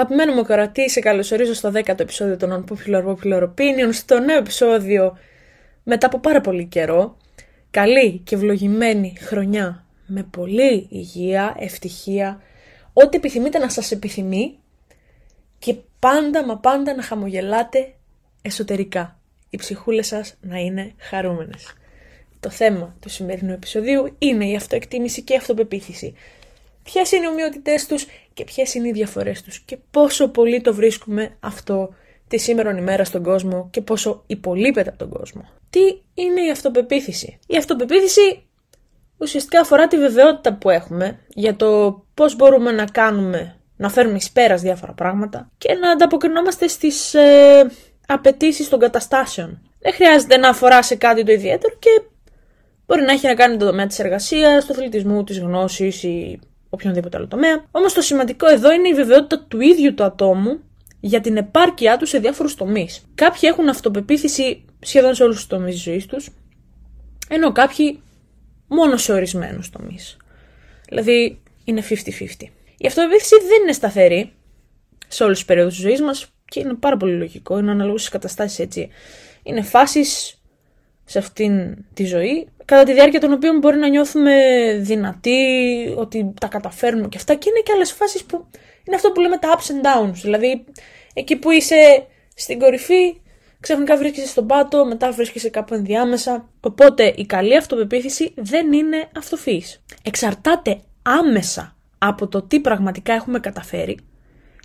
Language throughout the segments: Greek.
Αγαπημένο μου κορατή, σε καλωσορίζω στο 10ο επεισόδιο των Unpopular Popular Opinion, στο νέο επεισόδιο μετά από πάρα πολύ καιρό. Καλή και ευλογημένη χρονιά με πολύ υγεία, ευτυχία, ό,τι επιθυμείτε να σας επιθυμεί και πάντα μα πάντα να χαμογελάτε εσωτερικά. Οι ψυχούλες σας να είναι χαρούμενες. Το θέμα του σημερινού επεισοδίου είναι η αυτοεκτίμηση και η αυτοπεποίθηση ποιες είναι οι ομοιότητές τους και ποιες είναι οι διαφορές τους και πόσο πολύ το βρίσκουμε αυτό τη σήμερα ημέρα στον κόσμο και πόσο υπολείπεται από τον κόσμο. Τι είναι η αυτοπεποίθηση; Η αυτοπεποίθηση ουσιαστικά αφορά τη βεβαιότητα που έχουμε για το πώς μπορούμε να κάνουμε, να φέρουμε εις πέρας διάφορα πράγματα και να ανταποκρινόμαστε στις ε, απαιτήσεις των καταστάσεων. Δεν χρειάζεται να αφορά σε κάτι το ιδιαίτερο και μπορεί να έχει να κάνει το τομέα της εργασίας, του αθλητισμού, της γνώσης ή οποιονδήποτε άλλο τομέα. Όμως το σημαντικό εδώ είναι η βεβαιότητα του ίδιου του ατόμου για την επάρκειά του σε διάφορους τομείς. Κάποιοι έχουν αυτοπεποίθηση σχεδόν σε όλους τους τομείς της ζωής τους, ενώ κάποιοι μόνο σε ορισμένους τομείς. Δηλαδή είναι 50-50. Η αυτοπεποίθηση δεν είναι σταθερή σε όλες τις περιόδους της ζωής μας και είναι πάρα πολύ λογικό, είναι αναλόγως στις καταστάσεις έτσι. Είναι φάσεις σε αυτήν τη ζωή, κατά τη διάρκεια των οποίων μπορεί να νιώθουμε δυνατοί, ότι τα καταφέρνουμε και αυτά. Και είναι και άλλες φάσεις που είναι αυτό που λέμε τα ups and downs. Δηλαδή, εκεί που είσαι στην κορυφή, ξαφνικά βρίσκεσαι στον πάτο, μετά βρίσκεσαι κάπου ενδιάμεσα. Οπότε η καλή αυτοπεποίθηση δεν είναι αυτοφύης. Εξαρτάται άμεσα από το τι πραγματικά έχουμε καταφέρει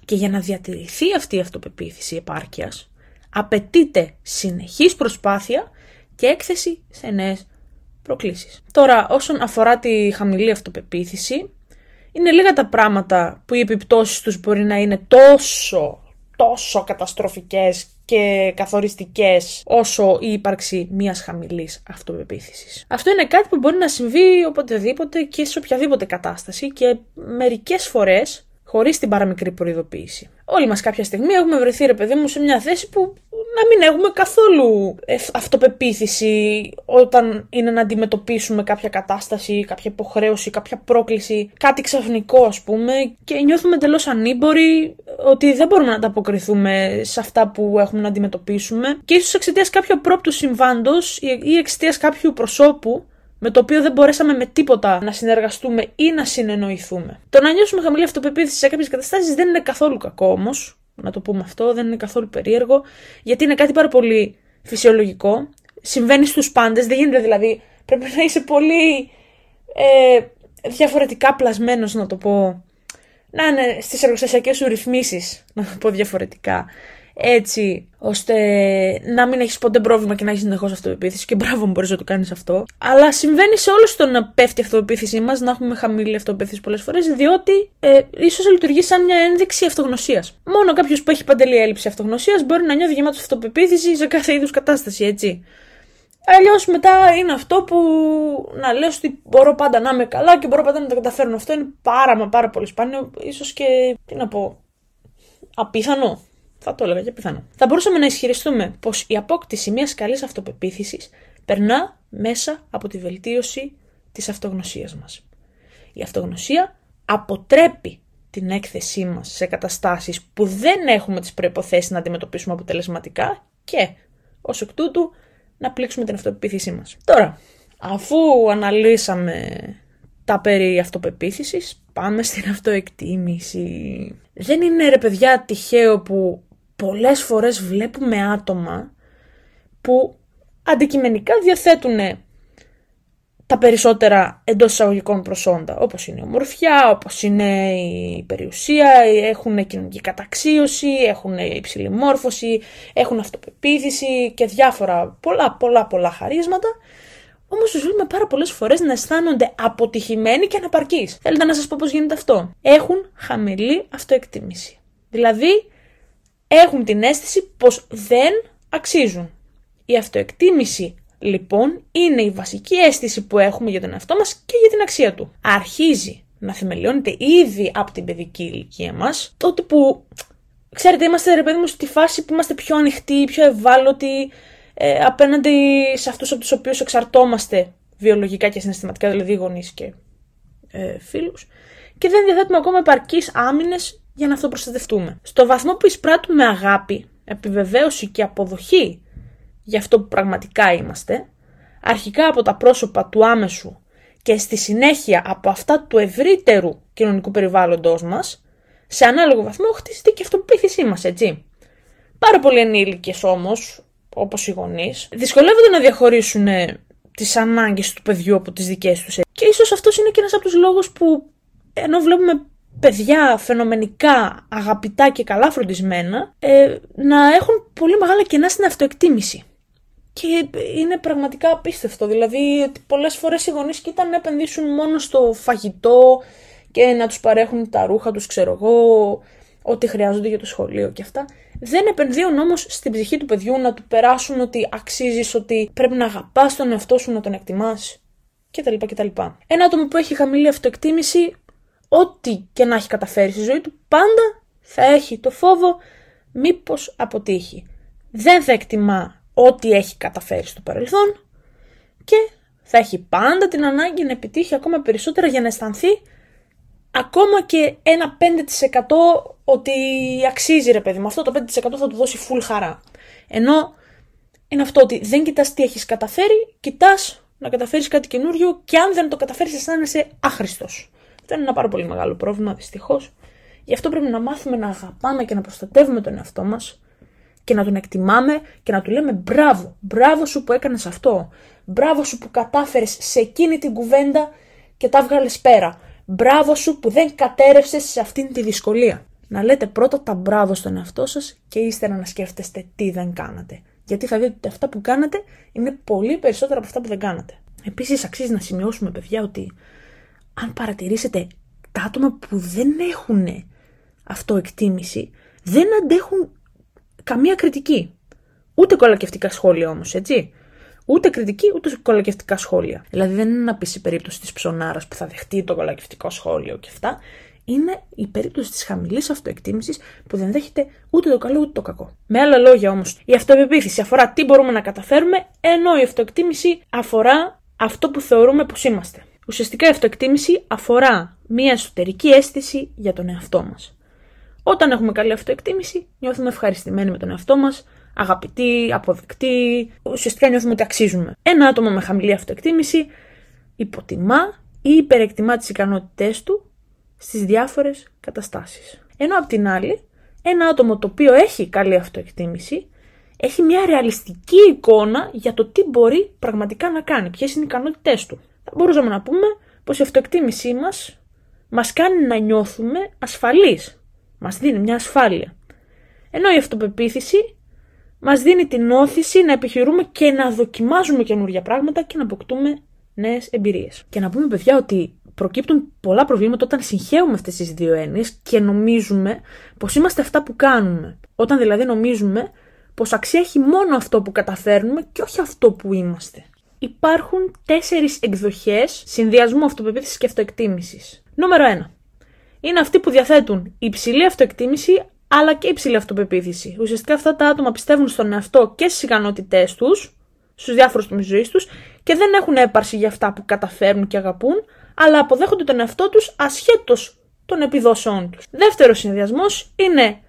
και για να διατηρηθεί αυτή η αυτοπεποίθηση επάρκειας, απαιτείται συνεχής προσπάθεια και έκθεση σε νέες προκλήσεις. Τώρα, όσον αφορά τη χαμηλή αυτοπεποίθηση, είναι λίγα τα πράγματα που οι επιπτώσεις τους μπορεί να είναι τόσο, τόσο καταστροφικές και καθοριστικές όσο η ύπαρξη μιας χαμηλής αυτοπεποίθησης. Αυτό είναι κάτι που μπορεί να συμβεί οποτεδήποτε και σε οποιαδήποτε κατάσταση και μερικές φορές χωρίς την παραμικρή προειδοποίηση. Όλοι μας κάποια στιγμή έχουμε βρεθεί ρε παιδί μου σε μια θέση που να μην έχουμε καθόλου αυτοπεποίθηση όταν είναι να αντιμετωπίσουμε κάποια κατάσταση, κάποια υποχρέωση, κάποια πρόκληση, κάτι ξαφνικό ας πούμε και νιώθουμε εντελώς ανήμποροι ότι δεν μπορούμε να ανταποκριθούμε σε αυτά που έχουμε να αντιμετωπίσουμε και ίσως εξαιτίας κάποιου απρόπτου συμβάντος ή εξαιτίας κάποιου προσώπου με το οποίο δεν μπορέσαμε με τίποτα να συνεργαστούμε ή να συνεννοηθούμε. Το να νιώσουμε χαμηλή αυτοπεποίθηση σε κάποιες καταστάσεις δεν είναι καθόλου κακό όμως, να το πούμε αυτό, δεν είναι καθόλου περίεργο, γιατί είναι κάτι πάρα πολύ φυσιολογικό. Συμβαίνει στους πάντες, δεν γίνεται δηλαδή. Πρέπει να είσαι πολύ ε, διαφορετικά πλασμένος να το πω. Να είναι στις εργοστασιακές σου ρυθμίσεις, να το πω διαφορετικά έτσι ώστε να μην έχεις ποτέ πρόβλημα και να έχεις συνεχώς αυτοπεποίθηση. Και μπράβο, μπορείς να το κάνεις αυτό. Αλλά συμβαίνει σε όλους το να πέφτει η αυτοπεποίθησή μας, να έχουμε χαμηλή αυτοπεποίθηση πολλές φορές, διότι ε, ίσως λειτουργεί σαν μια ένδειξη αυτογνωσίας. Μόνο κάποιος που έχει παντελή έλλειψη αυτογνωσίας μπορεί να νιώθει γεμάτος αυτοπεποίθηση σε κάθε είδους κατάσταση, έτσι. Αλλιώς μετά είναι αυτό που να λέω ότι μπορώ πάντα να είμαι καλά και μπορώ πάντα να τα καταφέρνω. Αυτό είναι πάρα μα πάρα πολύ σπάνιο, ίσως και τι να πω, απίθανο θα το έλεγα και πιθανό. Θα μπορούσαμε να ισχυριστούμε πως η απόκτηση μιας καλής αυτοπεποίθησης περνά μέσα από τη βελτίωση της αυτογνωσίας μας. Η αυτογνωσία αποτρέπει την έκθεσή μας σε καταστάσεις που δεν έχουμε τις προποθέσει να αντιμετωπίσουμε αποτελεσματικά και ως εκ τούτου να πλήξουμε την αυτοπεποίθησή μας. Τώρα, αφού αναλύσαμε τα περί αυτοπεποίθησης, πάμε στην αυτοεκτίμηση. Δεν είναι ρε παιδιά τυχαίο που πολλές φορές βλέπουμε άτομα που αντικειμενικά διαθέτουν τα περισσότερα εντός εισαγωγικών προσόντα, όπως είναι η ομορφιά, όπως είναι η περιουσία, έχουν κοινωνική καταξίωση, έχουν υψηλή μόρφωση, έχουν αυτοπεποίθηση και διάφορα πολλά πολλά πολλά χαρίσματα, Όμως τους βλέπουμε πάρα πολλές φορές να αισθάνονται αποτυχημένοι και αναπαρκεί. Θέλετε να σας πω πώς γίνεται αυτό. Έχουν χαμηλή αυτοεκτίμηση. Δηλαδή, έχουν την αίσθηση πως δεν αξίζουν. Η αυτοεκτίμηση λοιπόν είναι η βασική αίσθηση που έχουμε για τον εαυτό μας και για την αξία του. Αρχίζει να θεμελιώνεται ήδη από την παιδική ηλικία μας, τότε που, ξέρετε, είμαστε ρε παιδί μου στη φάση που είμαστε πιο ανοιχτοί, πιο ευάλωτοι ε, απέναντι σε αυτούς από τους οποίους εξαρτώμαστε βιολογικά και συναισθηματικά, δηλαδή γονείς και ε, φίλους και δεν διαθέτουμε ακόμα επαρκείς άμυνες για να αυτοπροστατευτούμε. Στο βαθμό που εισπράττουμε αγάπη, επιβεβαίωση και αποδοχή για αυτό που πραγματικά είμαστε, αρχικά από τα πρόσωπα του άμεσου και στη συνέχεια από αυτά του ευρύτερου κοινωνικού περιβάλλοντός μας, σε ανάλογο βαθμό χτίζεται και αυτοπεποίθησή μας, έτσι. Πάρα πολλοί ενήλικες όμως, όπως οι γονείς, δυσκολεύονται να διαχωρίσουν ε, τις ανάγκες του παιδιού από τις δικές τους. Και ίσως αυτός είναι και ένας από τους λόγους που ενώ βλέπουμε παιδιά φαινομενικά αγαπητά και καλά φροντισμένα, ε, να έχουν πολύ μεγάλα κενά στην αυτοεκτίμηση. Και είναι πραγματικά απίστευτο. Δηλαδή ότι πολλές φορές οι γονείς κοίταν να επενδύσουν μόνο στο φαγητό και να τους παρέχουν τα ρούχα τους, ξέρω εγώ, ό,τι χρειάζονται για το σχολείο και αυτά. Δεν επενδύουν όμως στην ψυχή του παιδιού να του περάσουν ότι αξίζεις, ότι πρέπει να αγαπάς τον εαυτό σου, να τον εκτιμάς κτλ. κτλ. Ένα άτομο που έχει χαμηλή αυτοεκτίμηση, ό,τι και να έχει καταφέρει στη ζωή του, πάντα θα έχει το φόβο μήπως αποτύχει. Δεν θα εκτιμά ό,τι έχει καταφέρει στο παρελθόν και θα έχει πάντα την ανάγκη να επιτύχει ακόμα περισσότερα για να αισθανθεί ακόμα και ένα 5% ότι αξίζει ρε παιδί μου. Αυτό το 5% θα του δώσει full χαρά. Ενώ είναι αυτό ότι δεν κοιτάς τι έχεις καταφέρει, κοιτάς να καταφέρεις κάτι καινούριο και αν δεν το καταφέρεις αισθάνεσαι άχρηστος. Αυτό είναι ένα πάρα πολύ μεγάλο πρόβλημα δυστυχώς. Γι' αυτό πρέπει να μάθουμε να αγαπάμε και να προστατεύουμε τον εαυτό μας και να τον εκτιμάμε και να του λέμε μπράβο, μπράβο σου που έκανες αυτό, μπράβο σου που κατάφερες σε εκείνη την κουβέντα και τα βγάλες πέρα, μπράβο σου που δεν κατέρευσες σε αυτήν τη δυσκολία. Να λέτε πρώτα τα μπράβο στον εαυτό σας και ύστερα να σκέφτεστε τι δεν κάνατε. Γιατί θα δείτε ότι αυτά που κάνατε είναι πολύ περισσότερα από αυτά που δεν κάνατε. Επίσης αξίζει να σημειώσουμε παιδιά ότι αν παρατηρήσετε τα άτομα που δεν έχουν αυτοεκτίμηση δεν αντέχουν καμία κριτική. Ούτε κολακευτικά σχόλια όμως, έτσι. Ούτε κριτική, ούτε κολακευτικά σχόλια. Δηλαδή δεν είναι να πεις η περίπτωση της ψωνάρας που θα δεχτεί το κολακευτικό σχόλιο και αυτά. Είναι η περίπτωση της χαμηλής αυτοεκτίμησης που δεν δέχεται ούτε το καλό ούτε το κακό. Με άλλα λόγια όμως, η αυτοεπιπίθηση αφορά τι μπορούμε να καταφέρουμε, ενώ η αυτοεκτίμηση αφορά αυτό που θεωρούμε πως είμαστε. Ουσιαστικά η αυτοεκτίμηση αφορά μια εσωτερική αίσθηση για τον εαυτό μας. Όταν έχουμε καλή αυτοεκτίμηση, νιώθουμε ευχαριστημένοι με τον εαυτό μας, αγαπητοί, αποδεκτοί, ουσιαστικά νιώθουμε ότι αξίζουμε. Ένα άτομο με χαμηλή αυτοεκτίμηση υποτιμά ή υπερεκτιμά τις ικανότητές του στις διάφορες καταστάσεις. Ενώ απ' την άλλη, ένα άτομο το οποίο έχει καλή αυτοεκτίμηση έχει μια ρεαλιστική εικόνα για το τι μπορεί πραγματικά να κάνει, ποιες είναι οι ικανότητές του. Θα μπορούσαμε να πούμε πως η αυτοεκτίμησή μας μας κάνει να νιώθουμε ασφαλείς μας δίνει μια ασφάλεια. Ενώ η αυτοπεποίθηση μας δίνει την όθηση να επιχειρούμε και να δοκιμάζουμε καινούργια πράγματα και να αποκτούμε νέες εμπειρίες. Και να πούμε παιδιά ότι προκύπτουν πολλά προβλήματα όταν συγχαίουμε αυτές τις δύο έννοιες και νομίζουμε πως είμαστε αυτά που κάνουμε. Όταν δηλαδή νομίζουμε πως αξία έχει μόνο αυτό που καταφέρνουμε και όχι αυτό που είμαστε. Υπάρχουν τέσσερις εκδοχές συνδυασμού αυτοπεποίθησης και αυτοεκτίμησης. Νούμερο 1 είναι αυτοί που διαθέτουν υψηλή αυτοεκτίμηση αλλά και υψηλή αυτοπεποίθηση. Ουσιαστικά αυτά τα άτομα πιστεύουν στον εαυτό και στις ικανότητές τους, στους διάφορους τομείς ζωής τους και δεν έχουν έπαρση για αυτά που καταφέρνουν και αγαπούν, αλλά αποδέχονται τον εαυτό τους ασχέτως των επιδόσεών τους. Δεύτερος συνδυασμός είναι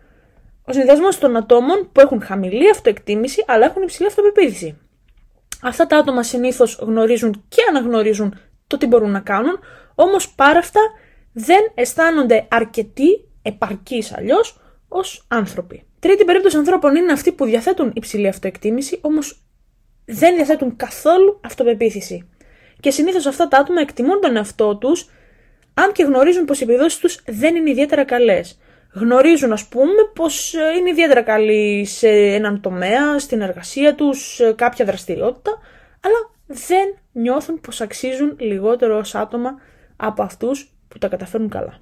ο συνδυασμός των ατόμων που έχουν χαμηλή αυτοεκτίμηση αλλά έχουν υψηλή αυτοπεποίθηση. Αυτά τα άτομα συνήθως γνωρίζουν και αναγνωρίζουν το τι μπορούν να κάνουν, όμως πάρα αυτά δεν αισθάνονται αρκετοί, επαρκείς αλλιώς, ως άνθρωποι. Τρίτη περίπτωση ανθρώπων είναι αυτοί που διαθέτουν υψηλή αυτοεκτίμηση, όμως δεν διαθέτουν καθόλου αυτοπεποίθηση. Και συνήθως αυτά τα άτομα εκτιμούν τον εαυτό τους, αν και γνωρίζουν πως οι επιδόσεις τους δεν είναι ιδιαίτερα καλές. Γνωρίζουν, ας πούμε, πως ε, είναι ιδιαίτερα καλοί σε έναν τομέα, στην εργασία τους, σε κάποια δραστηριότητα, αλλά δεν νιώθουν πως αξίζουν λιγότερο ως άτομα από αυτούς που τα καταφέρουν καλά.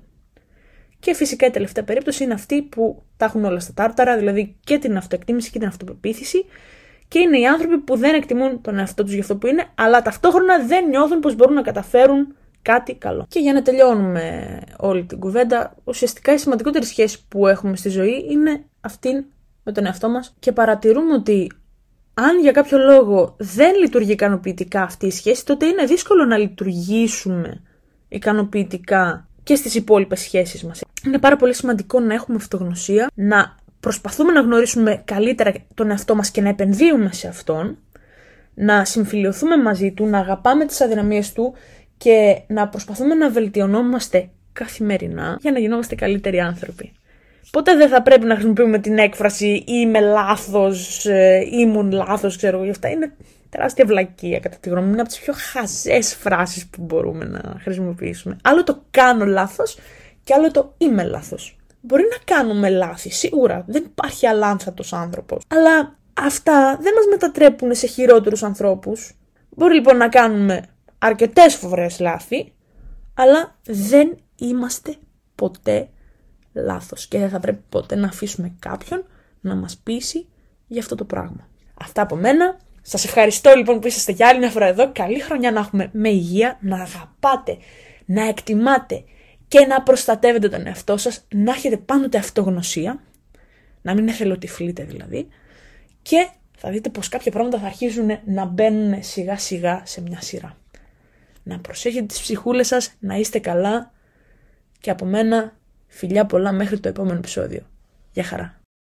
Και φυσικά η τελευταία περίπτωση είναι αυτοί που τα έχουν όλα στα τάρταρα, δηλαδή και την αυτοεκτίμηση και την αυτοπεποίθηση και είναι οι άνθρωποι που δεν εκτιμούν τον εαυτό τους για αυτό που είναι, αλλά ταυτόχρονα δεν νιώθουν πως μπορούν να καταφέρουν κάτι καλό. Και για να τελειώνουμε όλη την κουβέντα, ουσιαστικά η σημαντικότερη σχέση που έχουμε στη ζωή είναι αυτή με τον εαυτό μας και παρατηρούμε ότι αν για κάποιο λόγο δεν λειτουργεί ικανοποιητικά αυτή η σχέση, τότε είναι δύσκολο να λειτουργήσουμε ικανοποιητικά και στις υπόλοιπες σχέσεις μας. Είναι πάρα πολύ σημαντικό να έχουμε αυτογνωσία, να προσπαθούμε να γνωρίσουμε καλύτερα τον εαυτό μας και να επενδύουμε σε αυτόν, να συμφιλειωθούμε μαζί του, να αγαπάμε τις αδυναμίες του και να προσπαθούμε να βελτιωνόμαστε καθημερινά για να γινόμαστε καλύτεροι άνθρωποι. Ποτέ δεν θα πρέπει να χρησιμοποιούμε την έκφραση είμαι λάθος, ε, ήμουν λάθος, ξέρω εγώ, αυτά είναι τεράστια βλακεία κατά τη γνώμη μου. Είναι από τις πιο χαζές φράσεις που μπορούμε να χρησιμοποιήσουμε. Άλλο το κάνω λάθος και άλλο το είμαι λάθος. Μπορεί να κάνουμε λάθη, σίγουρα. Δεν υπάρχει αλάνθατος άνθρωπος. Αλλά αυτά δεν μας μετατρέπουν σε χειρότερους ανθρώπους. Μπορεί λοιπόν να κάνουμε αρκετές φορές λάθη, αλλά δεν είμαστε ποτέ λάθος και δεν θα πρέπει ποτέ να αφήσουμε κάποιον να μας πείσει για αυτό το πράγμα. Αυτά από μένα. Σας ευχαριστώ λοιπόν που είσαστε για άλλη μια φορά εδώ. Καλή χρονιά να έχουμε με υγεία, να αγαπάτε, να εκτιμάτε και να προστατεύετε τον εαυτό σας, να έχετε πάντοτε αυτογνωσία, να μην εθελοτυφλείτε δηλαδή και θα δείτε πως κάποια πράγματα θα αρχίσουν να μπαίνουν σιγά σιγά σε μια σειρά. Να προσέχετε τις ψυχούλες σας, να είστε καλά και από μένα φιλιά πολλά μέχρι το επόμενο επεισόδιο. Γεια χαρά.